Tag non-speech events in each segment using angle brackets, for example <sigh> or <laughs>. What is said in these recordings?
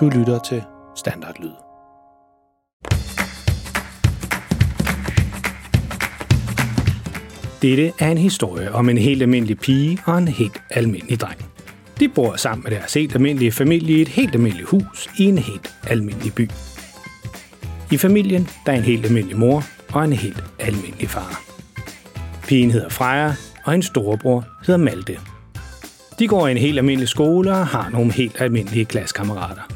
Du lytter til Standardlyd. Dette er en historie om en helt almindelig pige og en helt almindelig dreng. De bor sammen med deres helt almindelige familie i et helt almindeligt hus i en helt almindelig by. I familien der er en helt almindelig mor og en helt almindelig far. Pigen hedder Freja, og hendes storebror hedder Malte. De går i en helt almindelig skole og har nogle helt almindelige klassekammerater.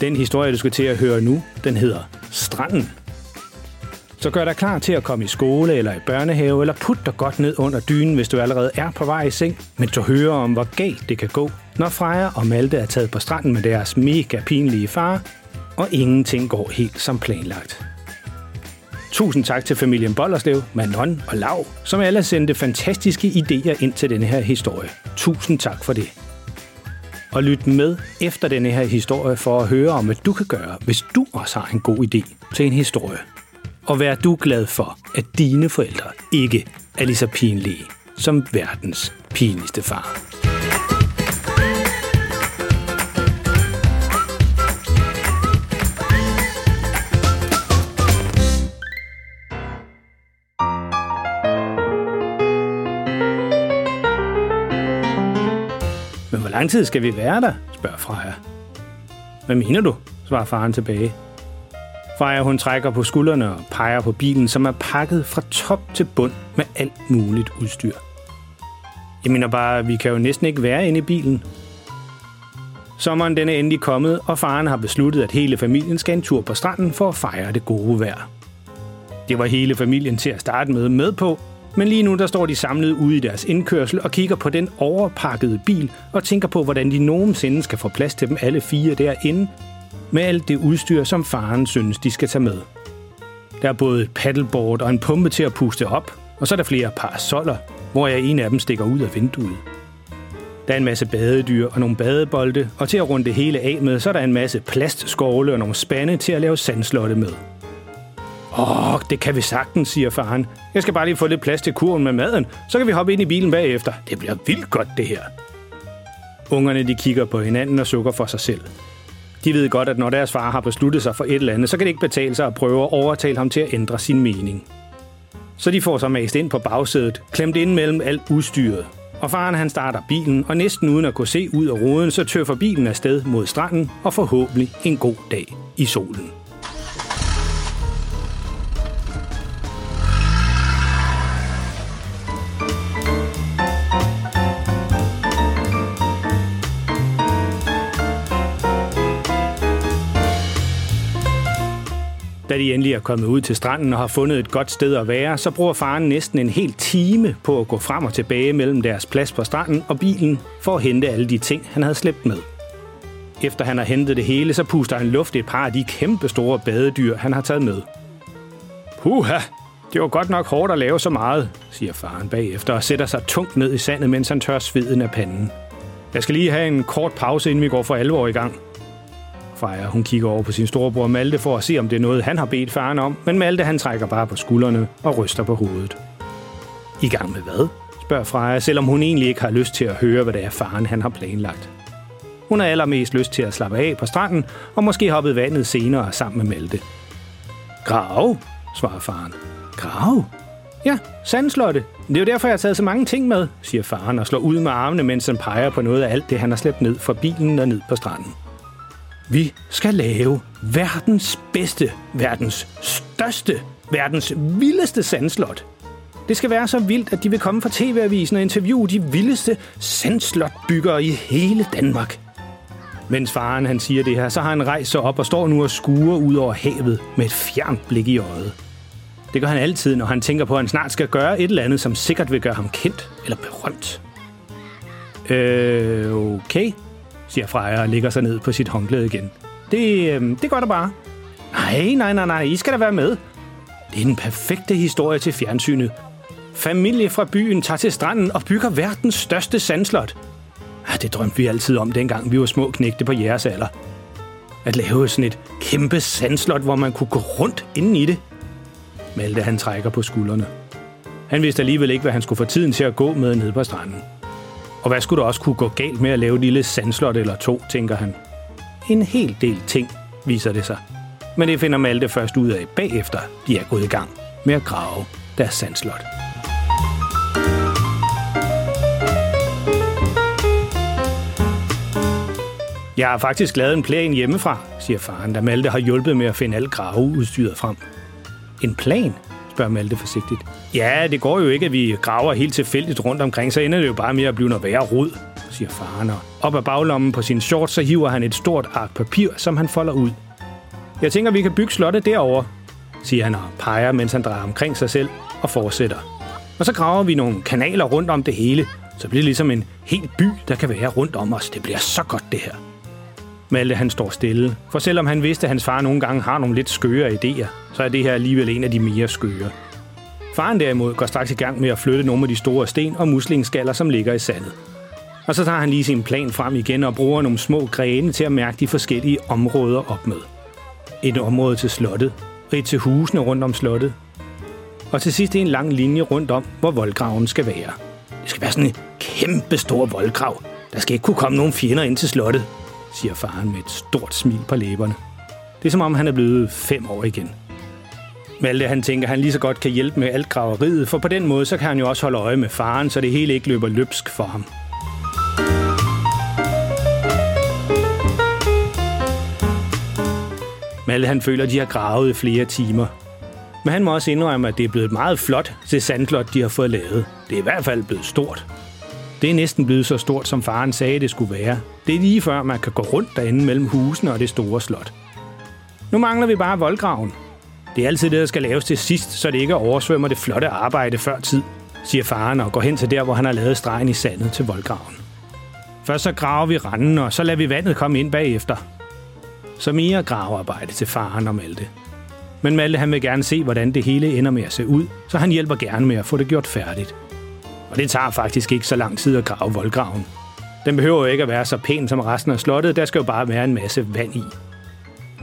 Den historie, du skal til at høre nu, den hedder Stranden. Så gør dig klar til at komme i skole eller i børnehave, eller put dig godt ned under dynen, hvis du allerede er på vej i seng, men du hører om, hvor galt det kan gå, når Freja og Malte er taget på stranden med deres mega pinlige far, og ingenting går helt som planlagt. Tusind tak til familien Bollerslev, Manon og Lav, som alle sendte fantastiske idéer ind til denne her historie. Tusind tak for det. Og lyt med efter denne her historie for at høre om, hvad du kan gøre, hvis du også har en god idé til en historie. Og vær du glad for, at dine forældre ikke er lige så pinlige som verdens pinligste far. Lang tid skal vi være der? spørger Freja. Hvad mener du? svarer faren tilbage. Freja hun trækker på skuldrene og peger på bilen, som er pakket fra top til bund med alt muligt udstyr. Jeg mener bare, vi kan jo næsten ikke være inde i bilen. Sommeren den er endelig kommet, og faren har besluttet, at hele familien skal en tur på stranden for at fejre det gode vejr. Det var hele familien til at starte med med på, men lige nu der står de samlet ude i deres indkørsel og kigger på den overpakkede bil og tænker på, hvordan de nogensinde skal få plads til dem alle fire derinde, med alt det udstyr, som faren synes, de skal tage med. Der er både et paddleboard og en pumpe til at puste op, og så er der flere parasoller, hvor jeg en af dem stikker ud af vinduet. Der er en masse badedyr og nogle badebolde, og til at runde det hele af med, så er der en masse plastskovle og nogle spande til at lave sandslotte med. Åh, det kan vi sagtens, siger faren. Jeg skal bare lige få lidt plads til kurven med maden, så kan vi hoppe ind i bilen bagefter. Det bliver vildt godt, det her. Ungerne de kigger på hinanden og sukker for sig selv. De ved godt, at når deres far har besluttet sig for et eller andet, så kan det ikke betale sig at prøve at overtale ham til at ændre sin mening. Så de får sig mast ind på bagsædet, klemt ind mellem alt udstyret. Og faren han starter bilen, og næsten uden at kunne se ud af ruden, så tøffer bilen afsted mod stranden og forhåbentlig en god dag i solen. Da de endelig er kommet ud til stranden og har fundet et godt sted at være, så bruger faren næsten en hel time på at gå frem og tilbage mellem deres plads på stranden og bilen for at hente alle de ting, han havde slæbt med. Efter han har hentet det hele, så puster han luft i et par af de kæmpe store badedyr, han har taget med. Puha, det var godt nok hårdt at lave så meget, siger faren bagefter og sætter sig tungt ned i sandet, mens han tør sveden af panden. Jeg skal lige have en kort pause, inden vi går for alvor i gang, Freja, hun kigger over på sin storebror Malte for at se, om det er noget, han har bedt faren om, men Malte han trækker bare på skuldrene og ryster på hovedet. I gang med hvad? spørger Freja, selvom hun egentlig ikke har lyst til at høre, hvad det er faren han har planlagt. Hun har allermest lyst til at slappe af på stranden og måske hoppe vandet senere sammen med Malte. Grav, svarer faren. Grav? Ja, sandslotte. Det er jo derfor, jeg har taget så mange ting med, siger faren og slår ud med armene, mens han peger på noget af alt det, han har slæbt ned fra bilen og ned på stranden. Vi skal lave verdens bedste, verdens største, verdens vildeste sandslot. Det skal være så vildt, at de vil komme fra TV-avisen og interviewe de vildeste sandslotbyggere i hele Danmark. Mens faren han siger det her, så har han rejst sig op og står nu og skuer ud over havet med et fjernt blik i øjet. Det gør han altid, når han tænker på, at han snart skal gøre et eller andet, som sikkert vil gøre ham kendt eller berømt. Øh, okay, siger Freja og lægger sig ned på sit håndklæde igen. Det, øh, det gør der bare. Nej, nej, nej, nej, I skal da være med. Det er den perfekte historie til fjernsynet. Familie fra byen tager til stranden og bygger verdens største sandslot. Ah, det drømte vi altid om, dengang vi var små knægte på jeres alder. At lave sådan et kæmpe sandslot, hvor man kunne gå rundt inden i det. Malte han trækker på skuldrene. Han vidste alligevel ikke, hvad han skulle få tiden til at gå med ned på stranden. Og hvad skulle der også kunne gå galt med at lave et lille sandslot eller to, tænker han. En hel del ting, viser det sig. Men det finder Malte først ud af bagefter, de er gået i gang med at grave deres sandslot. Jeg har faktisk lavet en plan hjemmefra, siger faren, da Malte har hjulpet med at finde alt graveudstyret frem. En plan? spørger Malte forsigtigt. Ja, det går jo ikke, at vi graver helt tilfældigt rundt omkring, så ender det jo bare med at blive noget værre rod, siger faren. Og op ad baglommen på sin shorts, så hiver han et stort ark papir, som han folder ud. Jeg tænker, vi kan bygge slottet derover, siger han og peger, mens han drejer omkring sig selv og fortsætter. Og så graver vi nogle kanaler rundt om det hele, så bliver det ligesom en hel by, der kan være rundt om os. Det bliver så godt, det her. Malte han står stille, for selvom han vidste, at hans far nogle gange har nogle lidt skøre idéer, så er det her alligevel en af de mere skøre. Faren derimod går straks i gang med at flytte nogle af de store sten og muslingskaller, som ligger i sandet. Og så tager han lige sin plan frem igen og bruger nogle små grene til at mærke de forskellige områder op med. Et område til slottet, og et til husene rundt om slottet. Og til sidst en lang linje rundt om, hvor voldgraven skal være. Det skal være sådan en kæmpe stor voldgrav. Der skal ikke kunne komme nogen fjender ind til slottet, siger faren med et stort smil på læberne. Det er som om, han er blevet fem år igen. Malte han tænker, at han lige så godt kan hjælpe med alt graveriet, for på den måde så kan han jo også holde øje med faren, så det hele ikke løber løbsk for ham. Malte han føler, at de har gravet i flere timer. Men han må også indrømme, at det er blevet meget flot til sandlot, de har fået lavet. Det er i hvert fald blevet stort. Det er næsten blevet så stort, som faren sagde, det skulle være. Det er lige før, man kan gå rundt derinde mellem husene og det store slot. Nu mangler vi bare voldgraven. Det er altid det, der skal laves til sidst, så det ikke oversvømmer det flotte arbejde før tid, siger faren og går hen til der, hvor han har lavet stregen i sandet til voldgraven. Først så graver vi randen, og så lader vi vandet komme ind bagefter. Så mere gravearbejde til faren og Malte. Men Malte han vil gerne se, hvordan det hele ender med at se ud, så han hjælper gerne med at få det gjort færdigt. Og det tager faktisk ikke så lang tid at grave voldgraven. Den behøver jo ikke at være så pæn som resten af slottet, der skal jo bare være en masse vand i.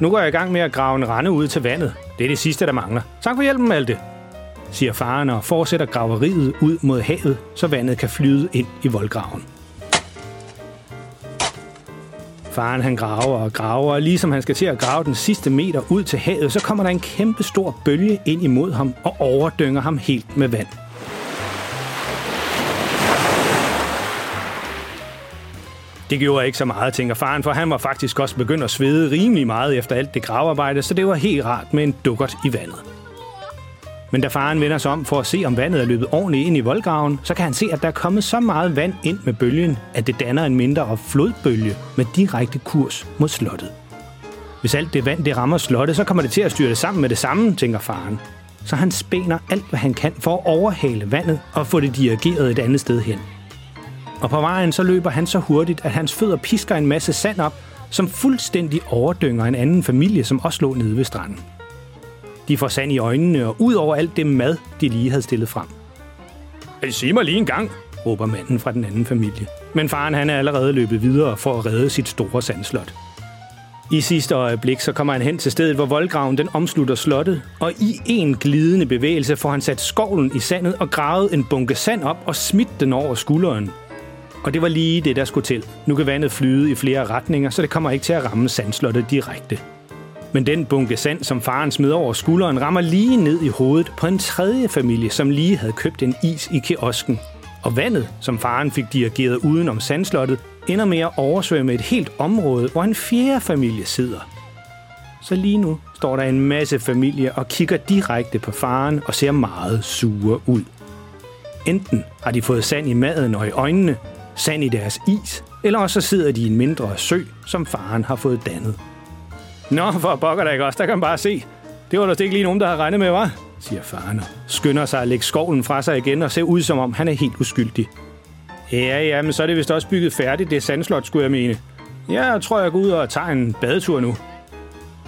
Nu går jeg i gang med at grave en rende ud til vandet. Det er det sidste, der mangler. Tak for hjælpen, Malte, siger faren og fortsætter graveriet ud mod havet, så vandet kan flyde ind i voldgraven. Faren han graver og graver, og ligesom han skal til at grave den sidste meter ud til havet, så kommer der en kæmpe stor bølge ind imod ham og overdynger ham helt med vand. Det gjorde ikke så meget, tænker faren, for han var faktisk også begyndt at svede rimelig meget efter alt det gravearbejde, så det var helt rart med en dukkert i vandet. Men da faren vender sig om for at se, om vandet er løbet ordentligt ind i voldgraven, så kan han se, at der er kommet så meget vand ind med bølgen, at det danner en mindre flodbølge med direkte kurs mod slottet. Hvis alt det vand det rammer slottet, så kommer det til at styre det sammen med det samme, tænker faren. Så han spænder alt, hvad han kan for at overhale vandet og få det dirigeret et andet sted hen. Og på vejen så løber han så hurtigt, at hans fødder pisker en masse sand op, som fuldstændig overdynger en anden familie, som også lå nede ved stranden. De får sand i øjnene og ud over alt det mad, de lige havde stillet frem. Hey, Sig mig lige en gang, råber manden fra den anden familie. Men faren han er allerede løbet videre for at redde sit store sandslot. I sidste øjeblik så kommer han hen til stedet, hvor voldgraven den omslutter slottet, og i en glidende bevægelse får han sat skovlen i sandet og gravet en bunke sand op og smidt den over skulderen. Og det var lige det, der skulle til. Nu kan vandet flyde i flere retninger, så det kommer ikke til at ramme sandslottet direkte. Men den bunke sand, som faren smed over skulderen, rammer lige ned i hovedet på en tredje familie, som lige havde købt en is i kiosken. Og vandet, som faren fik dirigeret uden om sandslottet, ender med at oversvømme et helt område, hvor en fjerde familie sidder. Så lige nu står der en masse familie og kigger direkte på faren og ser meget sure ud. Enten har de fået sand i maden og i øjnene, sand i deres is, eller også så sidder de i en mindre sø, som faren har fået dannet. Nå, for pokker der ikke også, der kan man bare se. Det var der ikke lige nogen, der har regnet med, var? siger faren og skynder sig at lægge skovlen fra sig igen og ser ud, som om han er helt uskyldig. Ja, ja, men så er det vist også bygget færdigt, det sandslot, skulle jeg mene. Ja, jeg tror, jeg går ud og tager en badetur nu.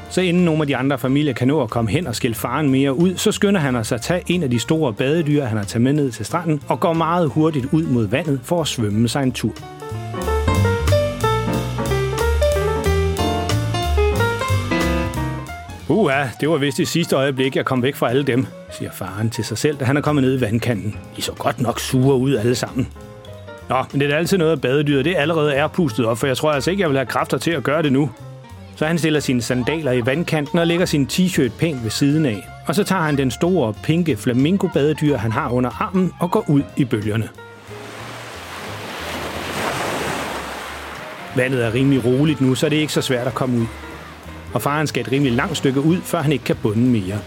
Så inden nogle af de andre familier kan nå at komme hen og skille faren mere ud, så skynder han sig at tage en af de store badedyr, han har taget med ned til stranden, og går meget hurtigt ud mod vandet for at svømme sig en tur. Uha, det var vist det sidste øjeblik, jeg kom væk fra alle dem, siger faren til sig selv, da han er kommet ned i vandkanten. I så godt nok sure ud alle sammen. Nå, men det er altid noget, at badedyret det allerede er pustet op, for jeg tror altså ikke, jeg vil have kræfter til at gøre det nu. Så han stiller sine sandaler i vandkanten og lægger sin t-shirt pænt ved siden af. Og så tager han den store, pinke flamingo-badedyr, han har under armen, og går ud i bølgerne. Vandet er rimelig roligt nu, så det er ikke så svært at komme ud. Og faren skal et rimelig langt stykke ud, før han ikke kan bunde mere.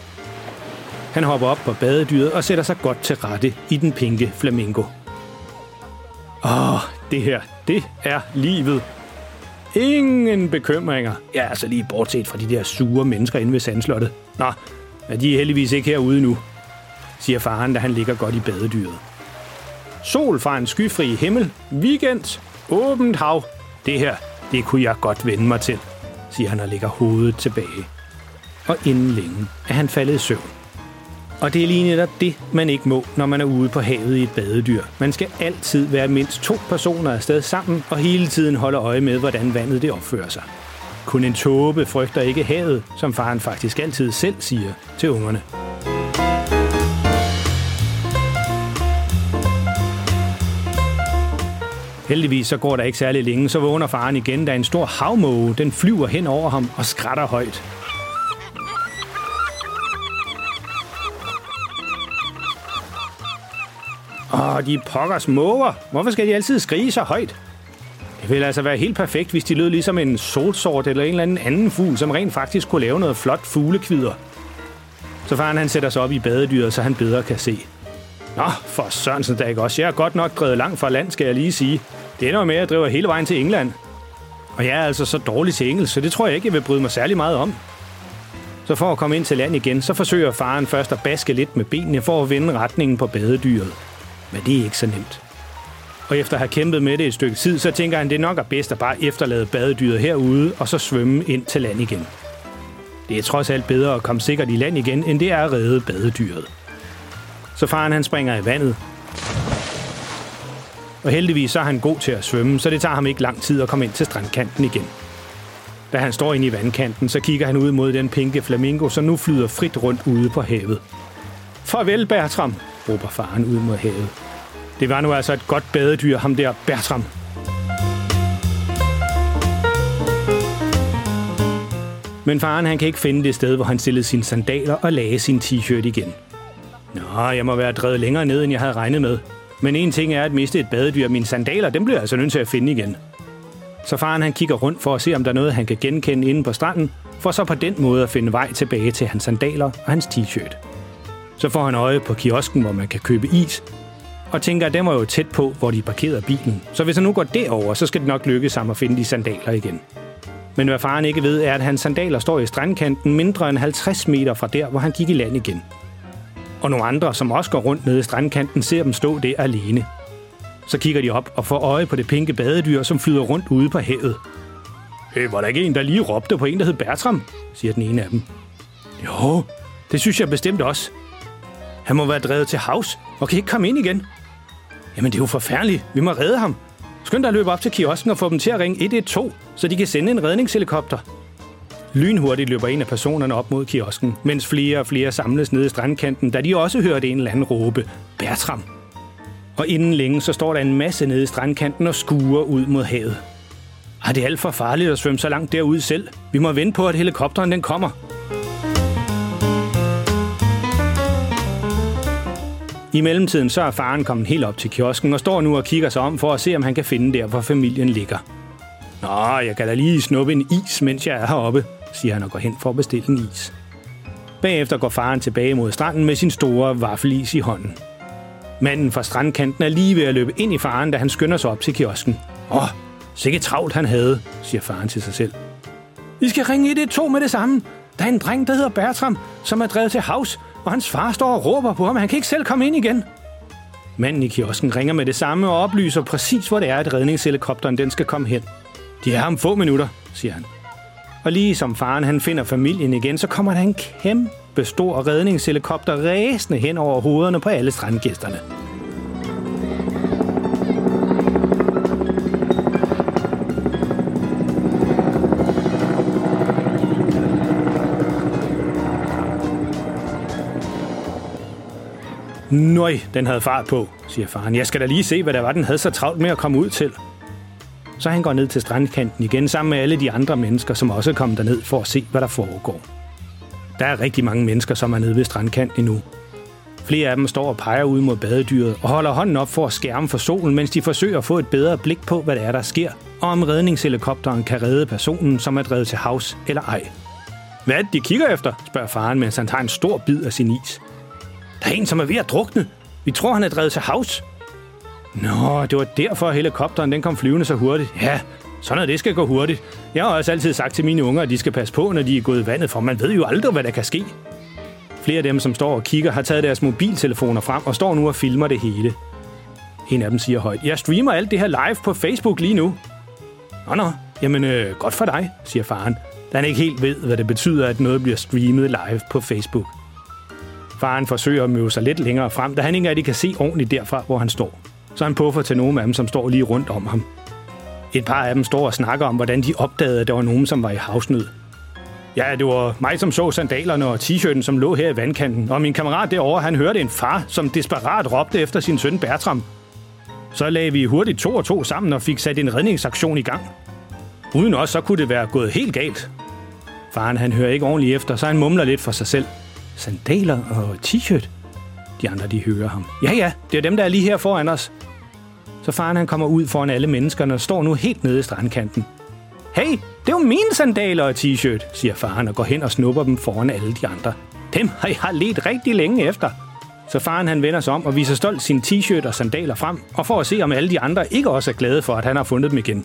Han hopper op på badedyret og sætter sig godt til rette i den pinke flamingo. Åh, det her, det er livet. Ingen bekymringer. Ja, altså lige bortset fra de der sure mennesker inde ved sandslottet. Nå, men de er heldigvis ikke herude nu, siger faren, da han ligger godt i badedyret. Sol fra en skyfri himmel, weekend, åbent hav. Det her, det kunne jeg godt vende mig til, siger han og lægger hovedet tilbage. Og inden længe er han faldet i søvn. Og det er lige netop det, man ikke må, når man er ude på havet i et badedyr. Man skal altid være mindst to personer afsted sammen, og hele tiden holde øje med, hvordan vandet det opfører sig. Kun en tåbe frygter ikke havet, som faren faktisk altid selv siger til ungerne. Heldigvis så går der ikke særlig længe, så vågner faren igen, da en stor havmåge den flyver hen over ham og skrætter højt. Og de pokkers måger. Hvorfor skal de altid skrige så højt? Det ville altså være helt perfekt, hvis de lød ligesom en solsort eller en eller anden anden fugl, som rent faktisk kunne lave noget flot fuglekvider. Så faren han sætter sig op i badedyret, så han bedre kan se. Nå, for Sørensen da ikke også. Jeg er godt nok drevet langt fra land, skal jeg lige sige. Det ender med, at jeg driver hele vejen til England. Og jeg er altså så dårlig til engelsk, så det tror jeg ikke, jeg vil bryde mig særlig meget om. Så for at komme ind til land igen, så forsøger faren først at baske lidt med benene for at vende retningen på badedyret. Men det er ikke så nemt. Og efter at have kæmpet med det et stykke tid, så tænker han, det nok er bedst at bare efterlade badedyret herude, og så svømme ind til land igen. Det er trods alt bedre at komme sikkert i land igen, end det er at redde badedyret. Så faren han springer i vandet. Og heldigvis så er han god til at svømme, så det tager ham ikke lang tid at komme ind til strandkanten igen. Da han står inde i vandkanten, så kigger han ud mod den pinke flamingo, som nu flyder frit rundt ude på havet. Farvel, Bertram, råber faren ud mod havet. Det var nu altså et godt badedyr, ham der Bertram. Men faren han kan ikke finde det sted, hvor han stillede sine sandaler og lagde sin t-shirt igen. Nå, jeg må være drevet længere ned, end jeg havde regnet med. Men en ting er at miste et badedyr. Mine sandaler, dem bliver jeg altså nødt til at finde igen. Så faren han kigger rundt for at se, om der er noget, han kan genkende inde på stranden, for så på den måde at finde vej tilbage til hans sandaler og hans t-shirt. Så får han øje på kiosken, hvor man kan købe is, og tænker, at den var jo tæt på, hvor de parkerede bilen. Så hvis han nu går derover, så skal det nok lykkes ham at finde de sandaler igen. Men hvad faren ikke ved, er, at hans sandaler står i strandkanten mindre end 50 meter fra der, hvor han gik i land igen. Og nogle andre, som også går rundt nede i strandkanten, ser dem stå der alene. Så kigger de op og får øje på det pinke badedyr, som flyder rundt ude på havet. Øh, var der ikke en, der lige råbte på en, der hed Bertram? siger den ene af dem. Jo, det synes jeg bestemt også, han må være drevet til havs og kan ikke komme ind igen. Jamen, det er jo forfærdeligt. Vi må redde ham. Skynd dig at løbe op til kiosken og få dem til at ringe 112, så de kan sende en redningshelikopter. Lynhurtigt løber en af personerne op mod kiosken, mens flere og flere samles nede i strandkanten, da de også hørte en eller anden råbe, Bertram. Og inden længe, så står der en masse nede i strandkanten og skuer ud mod havet. Ah, er det alt for farligt at svømme så langt derud selv? Vi må vente på, at helikopteren den kommer. I mellemtiden så er faren kommet helt op til kiosken og står nu og kigger sig om for at se, om han kan finde der, hvor familien ligger. Nå, jeg kan da lige snuppe en is, mens jeg er heroppe, siger han og går hen for at bestille en is. Bagefter går faren tilbage mod stranden med sin store vaffelis i hånden. Manden fra strandkanten er lige ved at løbe ind i faren, da han skynder sig op til kiosken. Åh, sikke travlt han havde, siger faren til sig selv. Vi skal ringe 112 med det samme. Der er en dreng, der hedder Bertram, som er drevet til havs, og hans far står og råber på ham, han kan ikke selv komme ind igen. Manden i kiosken ringer med det samme og oplyser præcis, hvor det er, at redningshelikopteren den skal komme hen. De er om få minutter, siger han. Og lige som faren han finder familien igen, så kommer der en kæmpe stor redningshelikopter ræsende hen over hovederne på alle strandgæsterne. Nøj, den havde fart på, siger faren. Jeg skal da lige se, hvad der var, den havde så travlt med at komme ud til. Så han går ned til strandkanten igen sammen med alle de andre mennesker, som også er kommet derned for at se, hvad der foregår. Der er rigtig mange mennesker, som er nede ved strandkanten nu. Flere af dem står og peger ud mod badedyret og holder hånden op for at skærme for solen, mens de forsøger at få et bedre blik på, hvad der er, der sker, og om redningshelikopteren kan redde personen, som er drevet til havs eller ej. Hvad er det, de kigger efter? spørger faren, mens han tager en stor bid af sin is. Der er en, som er ved at drukne. Vi tror, han er drevet til havs. Nå, det var derfor, at helikopteren den kom flyvende så hurtigt. Ja, sådan noget, det skal gå hurtigt. Jeg har også altid sagt til mine unger, at de skal passe på, når de er gået i vandet, for man ved jo aldrig, hvad der kan ske. Flere af dem, som står og kigger, har taget deres mobiltelefoner frem og står nu og filmer det hele. En af dem siger højt, jeg streamer alt det her live på Facebook lige nu. Nå, nå, jamen øh, godt for dig, siger faren, da han ikke helt ved, hvad det betyder, at noget bliver streamet live på Facebook. Faren forsøger at møde sig lidt længere frem, da han ikke rigtig kan se ordentligt derfra, hvor han står. Så han puffer til nogle af dem, som står lige rundt om ham. Et par af dem står og snakker om, hvordan de opdagede, at der var nogen, som var i havsnød. Ja, det var mig, som så sandalerne og t-shirten, som lå her i vandkanten. Og min kammerat derovre, han hørte en far, som desperat råbte efter sin søn Bertram. Så lagde vi hurtigt to og to sammen og fik sat en redningsaktion i gang. Uden os, så kunne det være gået helt galt. Faren han hører ikke ordentligt efter, så han mumler lidt for sig selv sandaler og t-shirt. De andre, de hører ham. Ja, ja, det er dem, der er lige her foran os. Så faren han kommer ud foran alle menneskerne og står nu helt nede i strandkanten. Hey, det er jo mine sandaler og t-shirt, siger faren og går hen og snupper dem foran alle de andre. Dem har jeg let rigtig længe efter. Så faren han vender sig om og viser stolt sin t-shirt og sandaler frem, og for at se, om alle de andre ikke også er glade for, at han har fundet dem igen.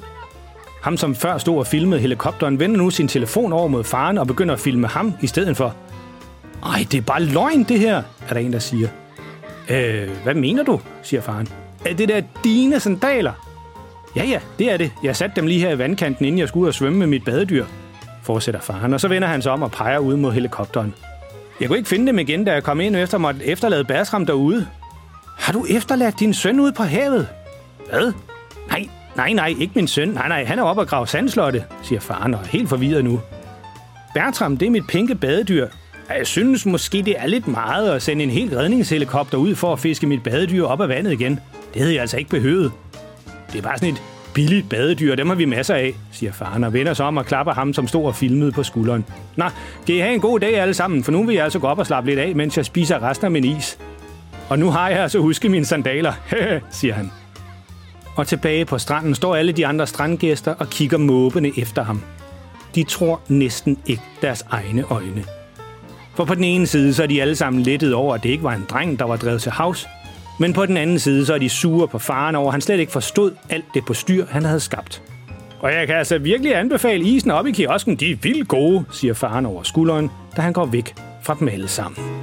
Ham, som før stod og filmede helikopteren, vender nu sin telefon over mod faren og begynder at filme ham i stedet for. Ej, det er bare løgn, det her, er der en, der siger. Øh, hvad mener du, siger faren. Er det der dine sandaler? Ja, ja, det er det. Jeg satte dem lige her i vandkanten, inden jeg skulle ud og svømme med mit badedyr, fortsætter faren, og så vender han sig om og peger ud mod helikopteren. Jeg kunne ikke finde dem igen, da jeg kom ind efter måtte efterlade Bertram derude. Har du efterladt din søn ude på havet? Hvad? Nej, nej, nej, ikke min søn. Nej, nej, han er oppe og grave sandslotte, siger faren og er helt forvirret nu. Bertram, det er mit pinke badedyr. Jeg synes måske, det er lidt meget at sende en hel redningshelikopter ud for at fiske mit badedyr op af vandet igen. Det havde jeg altså ikke behøvet. Det er bare sådan et billigt badedyr, dem har vi masser af, siger faren og vender sig om og klapper ham, som stod og filmede på skulderen. Nå, kan I have en god dag alle sammen, for nu vil jeg altså gå op og slappe lidt af, mens jeg spiser resten af min is. Og nu har jeg altså husket mine sandaler, <laughs> siger han. Og tilbage på stranden står alle de andre strandgæster og kigger måbende efter ham. De tror næsten ikke deres egne øjne. For på den ene side, så er de alle sammen lettet over, at det ikke var en dreng, der var drevet til havs. Men på den anden side, så er de sure på faren over, at han slet ikke forstod alt det på styr, han havde skabt. Og jeg kan altså virkelig anbefale isen op i kiosken. De er vildt gode, siger faren over skulderen, da han går væk fra dem alle sammen.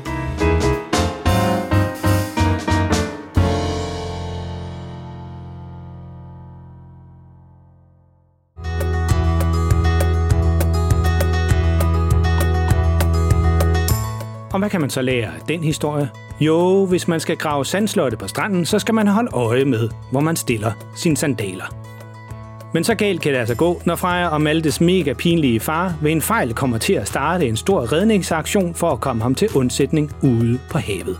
Og hvad kan man så lære af den historie? Jo, hvis man skal grave sandslotte på stranden, så skal man holde øje med, hvor man stiller sine sandaler. Men så galt kan det altså gå, når Freja og Maltes mega pinlige far ved en fejl kommer til at starte en stor redningsaktion for at komme ham til undsætning ude på havet.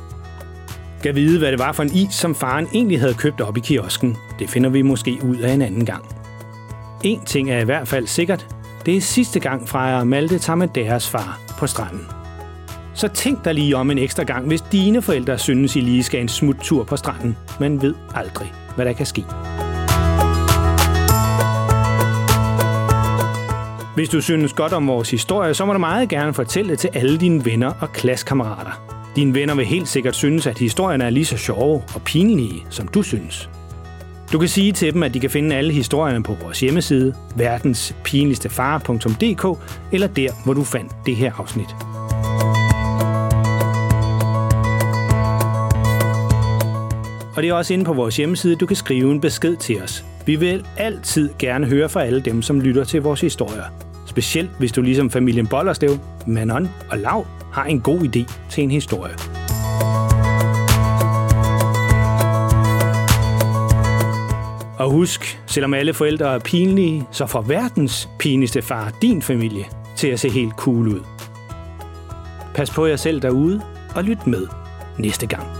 Skal vide, hvad det var for en is, som faren egentlig havde købt op i kiosken. Det finder vi måske ud af en anden gang. En ting er i hvert fald sikkert. Det er sidste gang Freja og Malte tager med deres far på stranden. Så tænk dig lige om en ekstra gang, hvis dine forældre synes, I lige skal en smuttur på stranden. Man ved aldrig, hvad der kan ske. Hvis du synes godt om vores historie, så må du meget gerne fortælle det til alle dine venner og klassekammerater. Dine venner vil helt sikkert synes, at historierne er lige så sjove og pinlige, som du synes. Du kan sige til dem, at de kan finde alle historierne på vores hjemmeside, verdenspinligstefar.dk, eller der, hvor du fandt det her afsnit. Og det er også inde på vores hjemmeside, du kan skrive en besked til os. Vi vil altid gerne høre fra alle dem, som lytter til vores historier. specielt hvis du ligesom familien Bollerslev, Manon og Lav har en god idé til en historie. Og husk, selvom alle forældre er pinlige, så får verdens pinligste far din familie til at se helt cool ud. Pas på jer selv derude, og lyt med næste gang.